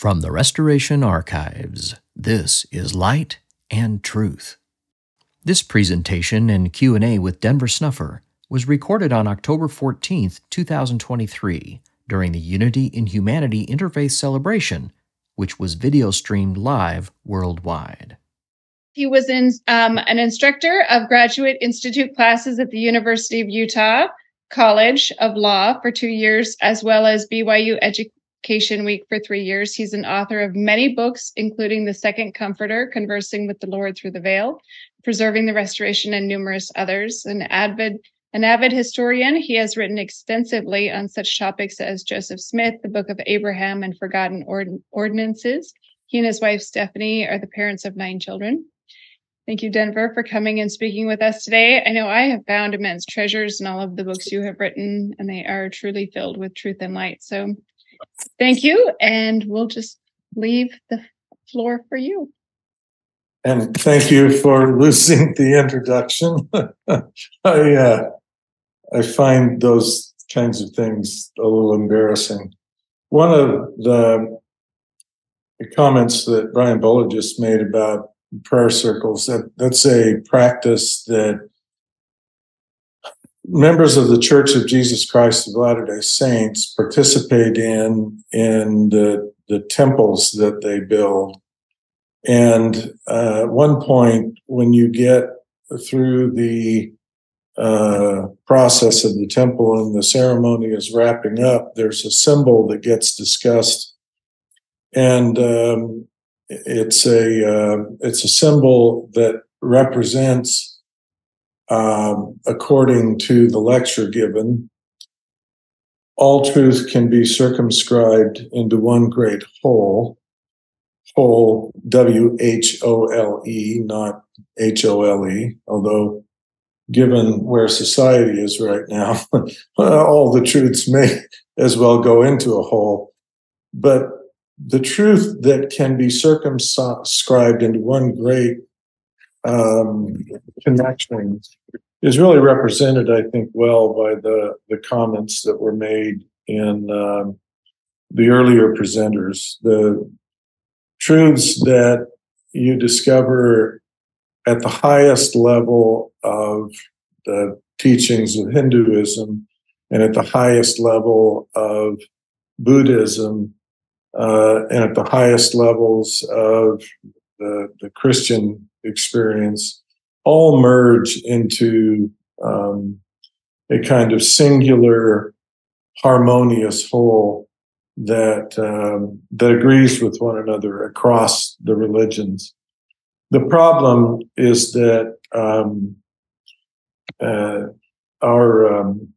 From the Restoration Archives, this is Light and Truth. This presentation and Q&A with Denver Snuffer was recorded on October 14, 2023, during the Unity in Humanity Interfaith Celebration, which was video streamed live worldwide. He was in, um, an instructor of Graduate Institute classes at the University of Utah College of Law for two years, as well as BYU Education Week for three years. He's an author of many books, including The Second Comforter, Conversing with the Lord Through the Veil, Preserving the Restoration, and numerous others. An avid an avid historian, he has written extensively on such topics as Joseph Smith, the Book of Abraham, and Forgotten Ord- Ordinances. He and his wife Stephanie are the parents of nine children. Thank you, Denver, for coming and speaking with us today. I know I have found immense treasures in all of the books you have written, and they are truly filled with truth and light. So thank you, and we'll just leave the floor for you. And thank you for losing the introduction. I uh, I find those kinds of things a little embarrassing. One of the comments that Brian Bowler just made about prayer circles that that's a practice that members of the Church of Jesus Christ of Latter-day Saints participate in in the the temples that they build. And uh, at one point, when you get through the uh, process of the temple and the ceremony is wrapping up, there's a symbol that gets discussed. And um, it's a uh, it's a symbol that represents, um, according to the lecture given, all truth can be circumscribed into one great whole. Whole, W H O L E, not H O L E, although given where society is right now, all the truths may as well go into a whole. But the truth that can be circumscribed into one great um, connection is really represented, I think, well by the the comments that were made in um, the earlier presenters. The truths that you discover at the highest level of the teachings of Hinduism and at the highest level of Buddhism uh, and at the highest levels of the, the Christian experience all merge into um, a kind of singular, harmonious whole that um, that agrees with one another across the religions. The problem is that um, uh, our um,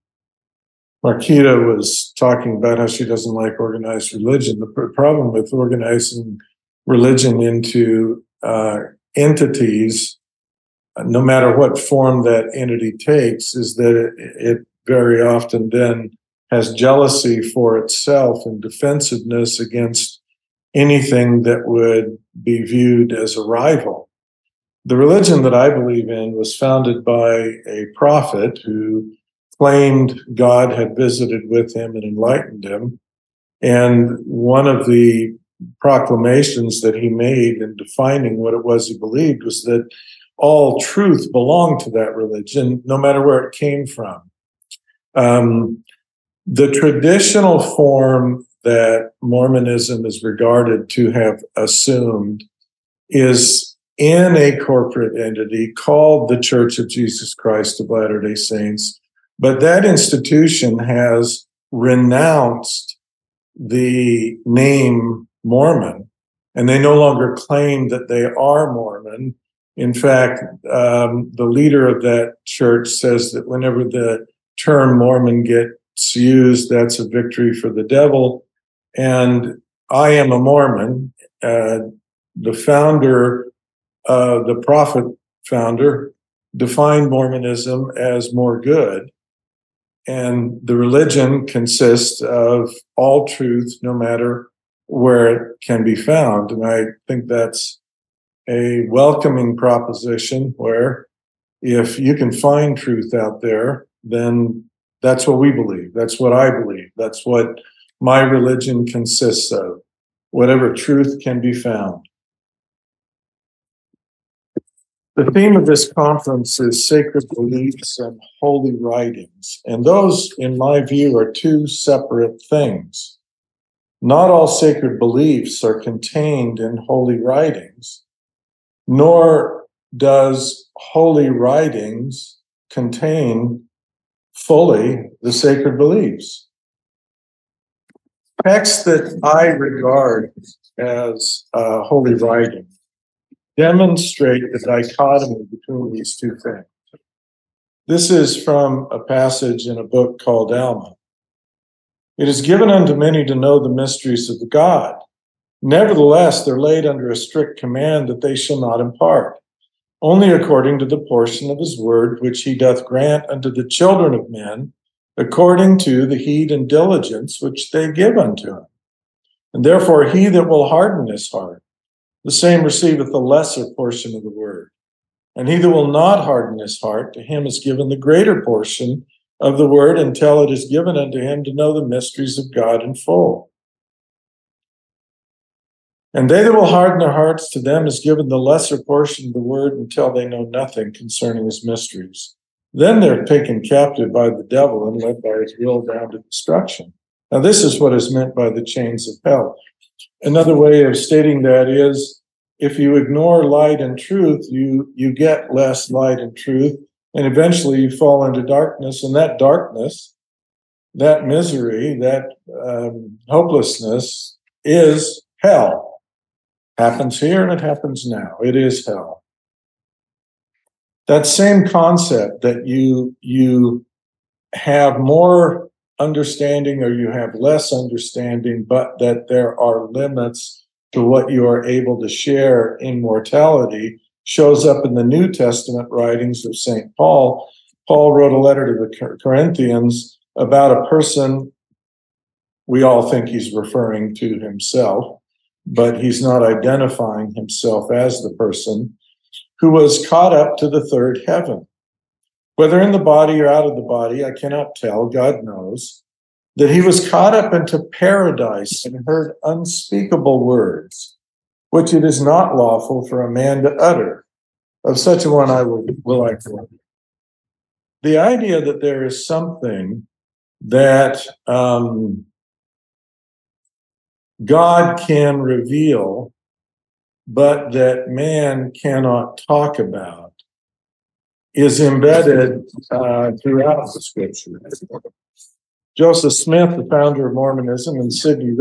Marquita was talking about how she doesn't like organized religion. The problem with organizing religion into uh, entities, no matter what form that entity takes, is that it, very often then has jealousy for itself and defensiveness against anything that would be viewed as a rival. The religion that I believe in was founded by a prophet who claimed God had visited with him and enlightened him. And one of the proclamations that he made in defining what it was he believed was that all truth belonged to that religion, no matter where it came from. Um, the traditional form that Mormonism is regarded to have assumed is in a corporate entity called the Church of Jesus Christ of Latter day Saints, but that institution has renounced the name Mormon, and they no longer claim that they are Mormon. In fact, um, the leader of that church says that whenever the term Mormon gets used, that's a victory for the devil. And I am a Mormon. Uh, the founder, uh, the prophet founder, defined Mormonism as more good. And the religion consists of all truth, no matter where it can be found. And I think that's a welcoming proposition where if you can find truth out there, then that's what we believe. That's what I believe. That's what my religion consists of. whatever truth can be found. The theme of this conference is sacred beliefs and holy writings. And those, in my view, are two separate things. Not all sacred beliefs are contained in holy writings, nor does holy writings contain fully the sacred beliefs. Texts that I regard as uh, holy writing demonstrate the dichotomy between these two things. This is from a passage in a book called Alma. It is given unto many to know the mysteries of God. Nevertheless, they're laid under a strict command that they shall not impart, only according to the portion of his word which he doth grant unto the children of men, according to the heed and diligence which they give unto him. And therefore, he that will harden his heart, the same receiveth the lesser portion of the word. And he that will not harden his heart, to him is given the greater portion of the word until it is given unto him to know the mysteries of God in full. And they that will harden their hearts, to them is given the lesser portion of the word until they know nothing concerning his mysteries. Then they're taken captive by the devil and led by his will down to destruction. Now, this is what is meant by the chains of hell. Another way of stating that is if you ignore light and truth, you, you get less light and truth, and eventually you fall into darkness. And that darkness, that misery, that um, hopelessness is hell. Happens here and it happens now. It is hell. That same concept that you you have more understanding or you have less understanding, but that there are limits to what you are able to share in mortality shows up in the New Testament writings of St. Paul. Paul wrote a letter to the Corinthians about a person we all think he's referring to himself, but he's not identifying himself as the person who was caught up to the third heaven. Whether in the body or out of the body, I cannot tell, God knows, that he was caught up into paradise and heard unspeakable words, which it is not lawful for a man to utter. Of such a one I will, will I call. The idea that there is something that um, God can reveal, but that man cannot talk about is embedded uh, throughout the scripture. Joseph Smith, the founder of Mormonism, and Sidney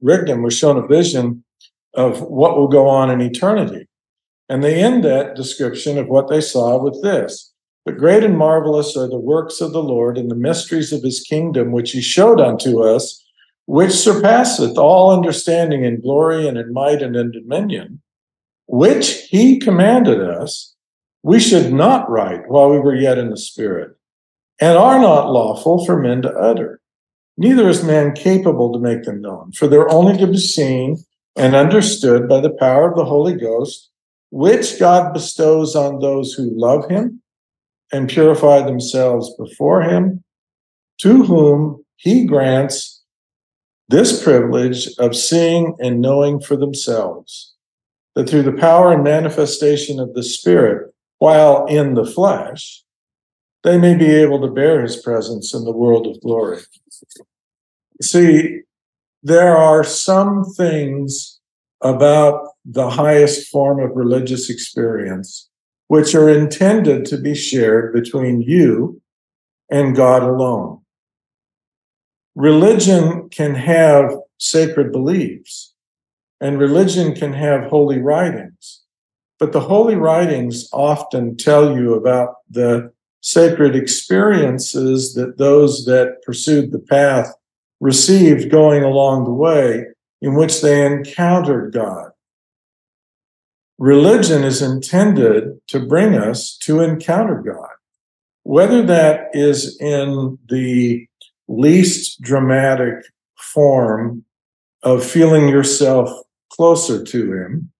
Rigdon were shown a vision of what will go on in eternity. And they end that description of what they saw with this. But great and marvelous are the works of the Lord and the mysteries of his kingdom, which he showed unto us, which surpasseth all understanding in glory and in might and in dominion, which he commanded us we should not write while we were yet in the Spirit, and are not lawful for men to utter. Neither is man capable to make them known, for they're only to be seen and understood by the power of the Holy Ghost, which God bestows on those who love him and purify themselves before him, to whom he grants this privilege of seeing and knowing for themselves, that through the power and manifestation of the Spirit, while in the flesh, they may be able to bear his presence in the world of glory. See, there are some things about the highest form of religious experience which are intended to be shared between you and God alone. Religion can have sacred beliefs, and religion can have holy writings. But the holy writings often tell you about the sacred experiences that those that pursued the path received going along the way in which they encountered God. Religion is intended to bring us to encounter God, whether that is in the least dramatic form of feeling yourself closer to Him,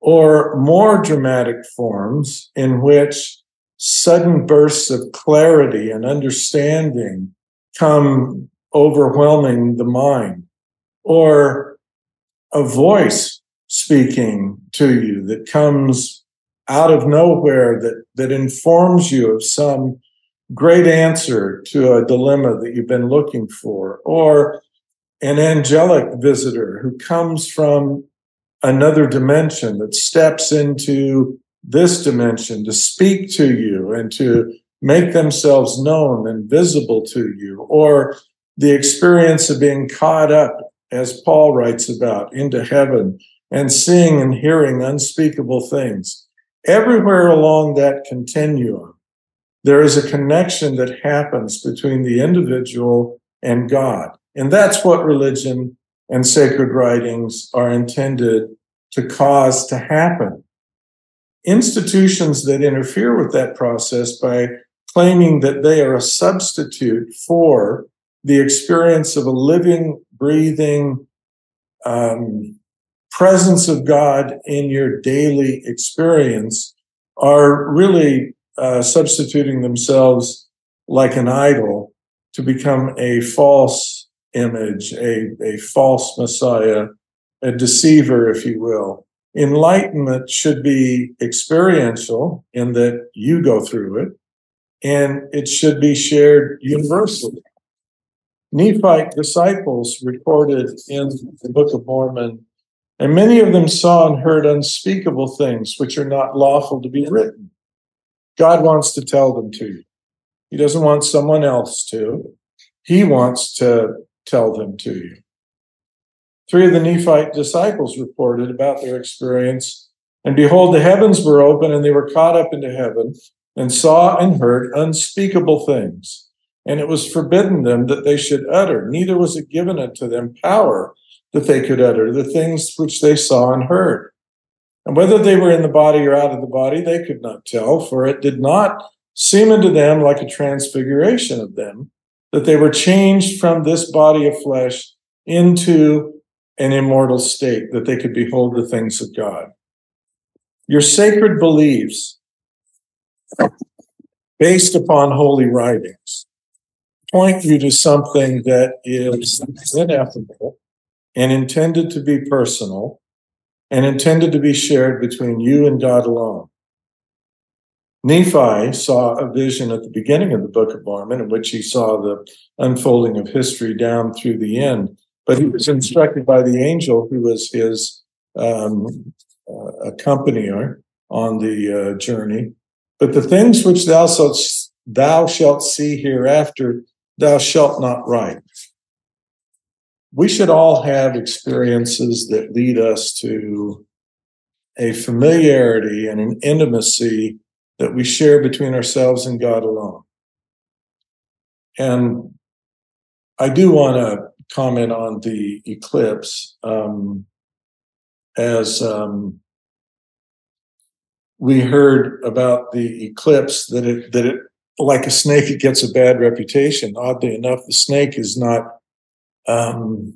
or more dramatic forms in which sudden bursts of clarity and understanding come overwhelming the mind, or a voice speaking to you that comes out of nowhere that, that informs you of some great answer to a dilemma that you've been looking for, or an angelic visitor who comes from another dimension that steps into this dimension to speak to you and to make themselves known and visible to you, or the experience of being caught up, as Paul writes about, into heaven and seeing and hearing unspeakable things. Everywhere along that continuum, there is a connection that happens between the individual and God. And that's what religion and sacred writings are intended to cause to happen. Institutions that interfere with that process by claiming that they are a substitute for the experience of a living, breathing um, presence of God in your daily experience are really uh, substituting themselves like an idol to become a false image, a, a false Messiah, a deceiver, if you will. Enlightenment should be experiential in that you go through it, and it should be shared universally. Nephite disciples recorded in the Book of Mormon, and many of them saw and heard unspeakable things which are not lawful to be written. God wants to tell them to you. He doesn't want someone else to. He wants to tell them to you. Three of the Nephite disciples reported about their experience. And behold, the heavens were open, and they were caught up into heaven, and saw and heard unspeakable things. And it was forbidden them that they should utter, neither was it given unto them power that they could utter the things which they saw and heard. And whether they were in the body or out of the body, they could not tell, for it did not seem unto them like a transfiguration of them, that they were changed from this body of flesh into an immortal state, that they could behold the things of God. Your sacred beliefs, based upon holy writings, point you to something that is ineffable and intended to be personal and intended to be shared between you and God alone. Nephi saw a vision at the beginning of the Book of Mormon in which he saw the unfolding of history down through the end, but he was instructed by the angel who was his um, uh, accompanier on the uh, journey. But the things which thou shalt, thou shalt see hereafter, thou shalt not write we should all have experiences that lead us to a familiarity and an intimacy that we share between ourselves and God alone. And I do want to comment on the eclipse um, as um, we heard about the eclipse that it that it like a snake it gets a bad reputation. Oddly enough, the snake is not um,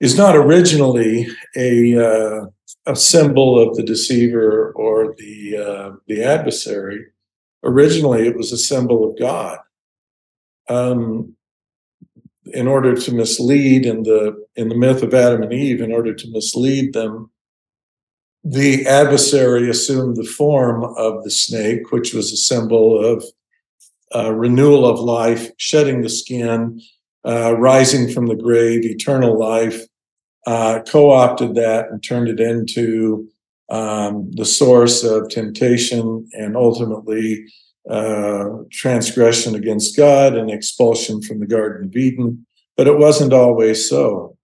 is not originally a uh, a symbol of the deceiver or the uh, the adversary. Originally, it was a symbol of God. Um, in order to mislead in the in the myth of Adam and Eve, in order to mislead them, the adversary assumed the form of the snake, which was a symbol of uh, renewal of life, shedding the skin, uh, rising from the grave, eternal life, uh, co opted that and turned it into um, the source of temptation and ultimately uh, transgression against God and expulsion from the Garden of Eden. But it wasn't always so.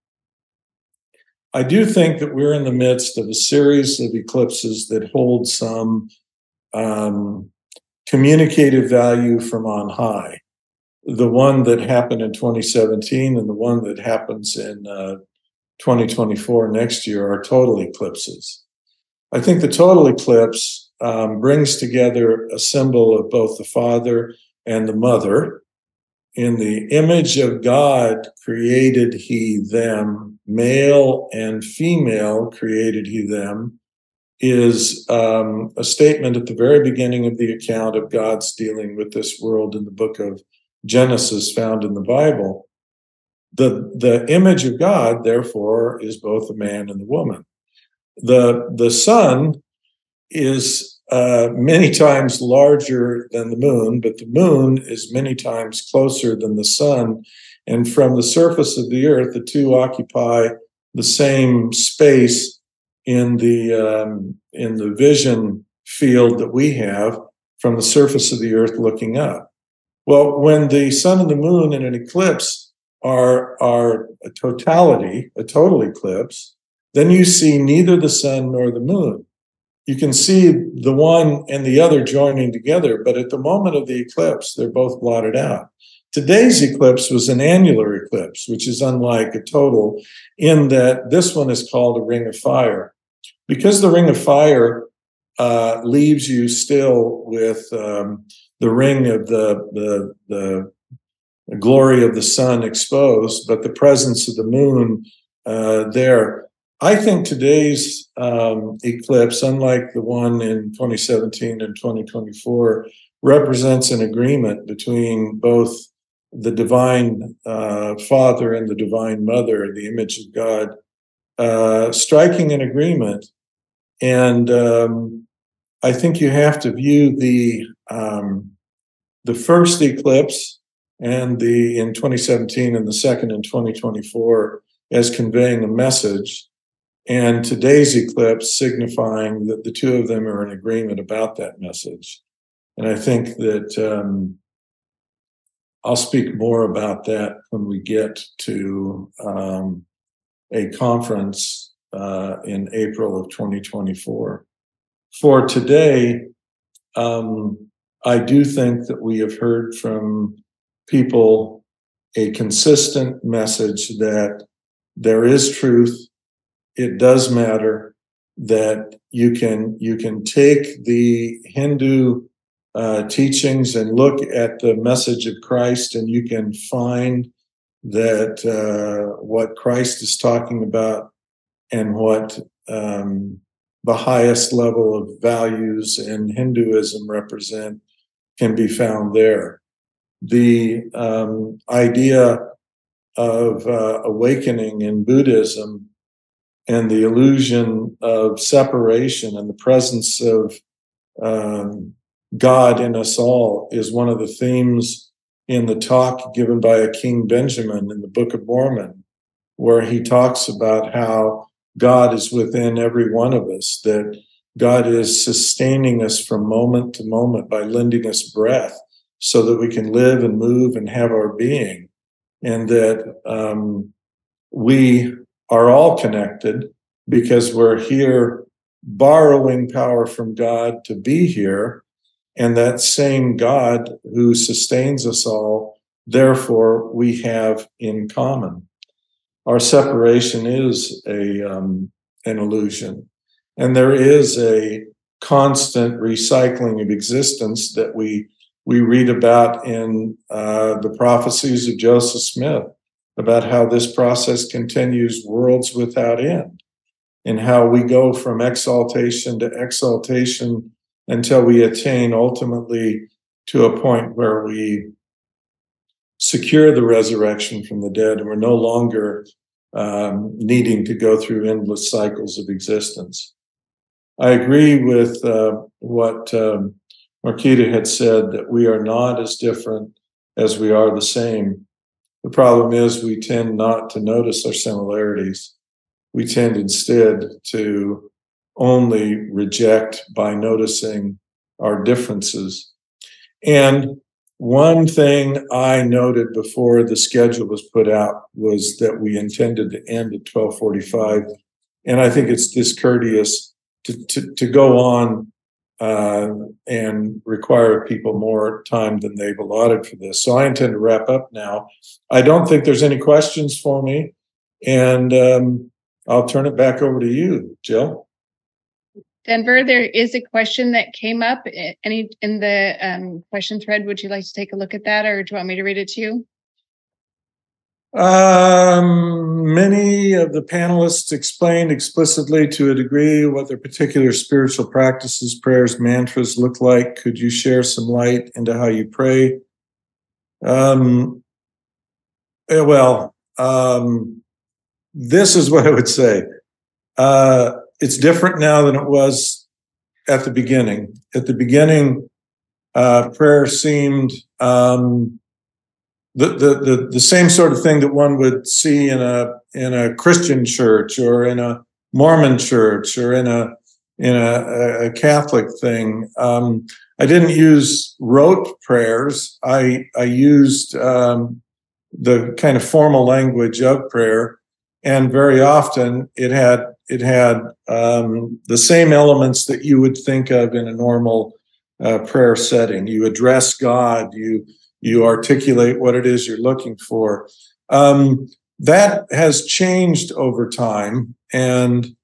I do think that we're in the midst of a series of eclipses that hold some um, communicative value from on high the one that happened in 2017 and the one that happens in uh, 2024 next year are total eclipses. I think the total eclipse um, brings together a symbol of both the Father and the Mother. In the image of God created he them, male and female created he them, is um, a statement at the very beginning of the account of God's dealing with this world in the book of Genesis found in the Bible. the the image of God, therefore, is both the man and the woman. The the sun is uh, many times larger than the moon, but the moon is many times closer than the sun. And from the surface of the earth, the two occupy the same space in the um, in the vision field that we have from the surface of the earth looking up. Well, when the sun and the moon in an eclipse are are a totality, a total eclipse, then you see neither the sun nor the moon. You can see the one and the other joining together, but at the moment of the eclipse, they're both blotted out. Today's eclipse was an annular eclipse, which is unlike a total in that this one is called a ring of fire. Because the ring of fire uh, leaves you still with um, the ring of the, the, the, glory of the sun exposed, but the presence of the moon uh, there. I think today's um, eclipse, unlike the one in 2017 and 2024, represents an agreement between both the divine uh, father and the divine mother, the image of God, uh, striking an agreement. And um, I think you have to view the um, the first eclipse and the in 2017 and the second in 2024 as conveying a message, and today's eclipse signifying that the two of them are in agreement about that message. And I think that um, I'll speak more about that when we get to um, a conference uh, in April of 2024. For today, um, I do think that we have heard from people a consistent message that there is truth, it does matter, that you can you can take the Hindu uh, teachings and look at the message of Christ, and you can find that uh, what Christ is talking about and what um, the highest level of values in Hinduism represent can be found there. The um, idea of uh, awakening in Buddhism and the illusion of separation and the presence of um, God in us all is one of the themes in the talk given by a King Benjamin in the Book of Mormon, where he talks about how God is within every one of us, that God is sustaining us from moment to moment by lending us breath so that we can live and move and have our being, and that um, we are all connected because we're here borrowing power from God to be here. And that same God who sustains us all, therefore, we have in common. Our separation is a um, an illusion, and there is a constant recycling of existence that we we read about in uh, the prophecies of Joseph Smith about how this process continues worlds without end, and how we go from exaltation to exaltation until we attain ultimately to a point where we secure the resurrection from the dead and we're no longer um, needing to go through endless cycles of existence. I agree with uh, what um, Marquita had said that we are not as different as we are the same. The problem is we tend not to notice our similarities. We tend instead to only reject by noticing our differences. And one thing I noted before the schedule was put out was that we intended to end at 1245. And I think it's discourteous to, to, to go on uh, and require people more time than they've allotted for this. So I intend to wrap up now. I don't think there's any questions for me. And um, I'll turn it back over to you, Jill. Denver, there is a question that came up any in the um, question thread. Would you like to take a look at that, or do you want me to read it to you? Um, many of the panelists explained explicitly to a degree what their particular spiritual practices, prayers, mantras look like. Could you share some light into how you pray? Um, well, um, this is what I would say. Uh, it's different now than it was at the beginning. At the beginning, uh, prayer seemed um, the, the the the same sort of thing that one would see in a in a Christian church or in a Mormon church or in a in a, a Catholic thing. Um, I didn't use rote prayers. I I used um, the kind of formal language of prayer, and very often it had it had um, the same elements that you would think of in a normal uh, prayer setting. You address God. You you articulate what it is you're looking for. Um, that has changed over time, and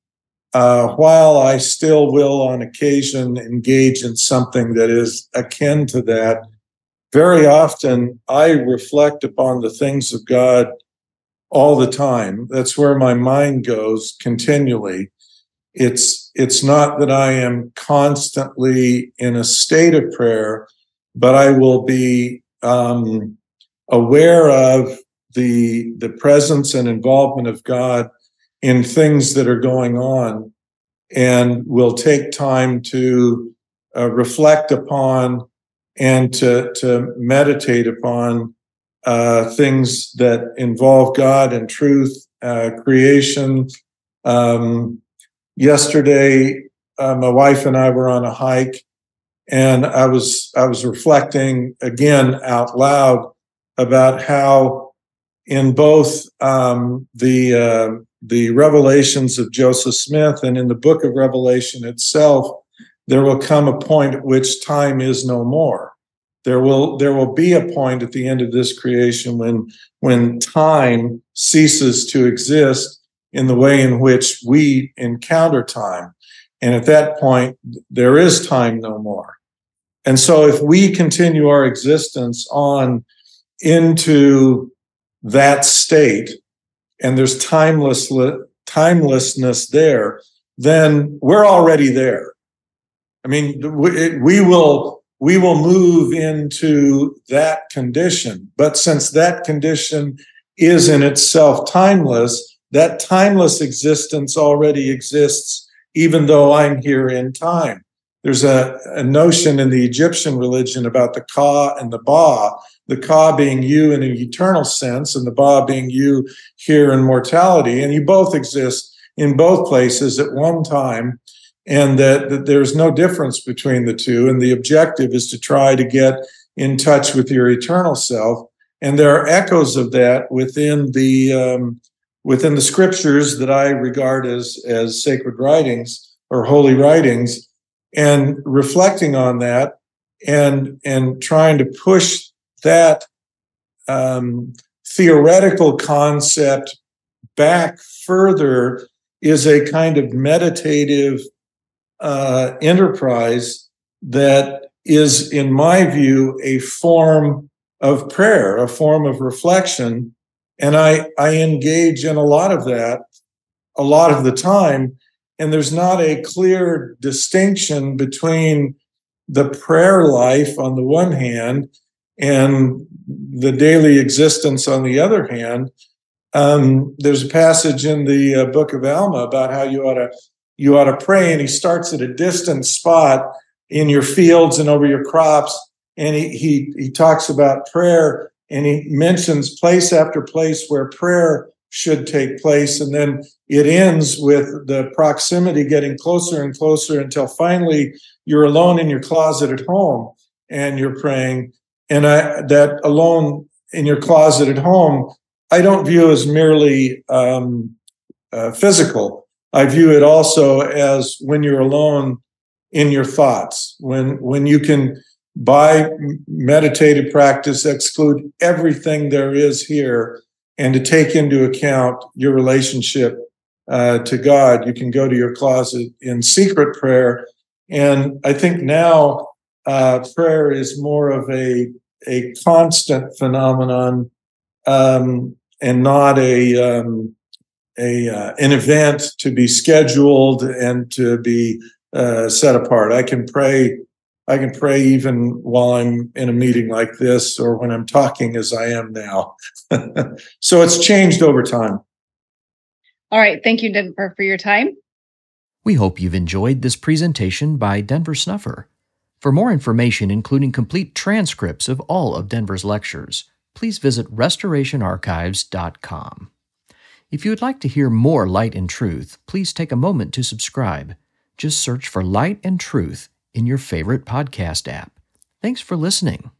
uh, while I still will on occasion engage in something that is akin to that, very often I reflect upon the things of God all the time. That's where my mind goes continually. It's it's not that I am constantly in a state of prayer, but I will be um, aware of the the presence and involvement of God in things that are going on and will take time to uh, reflect upon and to, to meditate upon uh, things that involve God and truth, uh, creation. Um, yesterday, uh, my wife and I were on a hike, and I was I was reflecting again out loud about how in both um, the uh, the revelations of Joseph Smith and in the book of Revelation itself, there will come a point at which time is no more. There will there will be a point at the end of this creation when when time ceases to exist in the way in which we encounter time. And at that point, there is time no more. And so if we continue our existence on into that state, and there's timeless timelessness there, then we're already there. I mean, we, will we will move into that condition. But since that condition is in itself timeless, that timeless existence already exists, even though I'm here in time. There's a, a notion in the Egyptian religion about the Ka and the Ba, the Ka being you in an eternal sense, and the Ba being you here in mortality. And you both exist in both places at one time, and that, that there's no difference between the two. And the objective is to try to get in touch with your eternal self. And there are echoes of that within the um, within the scriptures that I regard as as sacred writings or holy writings, and reflecting on that and and trying to push that um, theoretical concept back further is a kind of meditative uh, enterprise that is, in my view, a form of prayer, a form of reflection. And I, I engage in a lot of that a lot of the time. And there's not a clear distinction between the prayer life on the one hand and the daily existence on the other hand. Um, there's a passage in the uh, book of Alma about how you ought to you ought to pray, and he starts at a distant spot in your fields and over your crops, and he he he talks about prayer, and he mentions place after place where prayer should take place, and then it ends with the proximity getting closer and closer until finally you're alone in your closet at home and you're praying and I, that alone in your closet at home, I don't view as merely um, uh, physical. I view it also as when you're alone in your thoughts, when when you can by meditative practice exclude everything there is here and to take into account your relationship uh, to God. You can go to your closet in secret prayer. And I think now uh, prayer is more of a a constant phenomenon um, and not a um, a uh, an event to be scheduled and to be uh, set apart. I can pray I can pray even while I'm in a meeting like this or when I'm talking as I am now. so it's changed over time. All right. Thank you, Denver, for your time. We hope you've enjoyed this presentation by Denver Snuffer. For more information, including complete transcripts of all of Denver's lectures, please visit restorationarchives.com. If you would like to hear more Light and Truth, please take a moment to subscribe. Just search for Light and Truth in your favorite podcast app. Thanks for listening.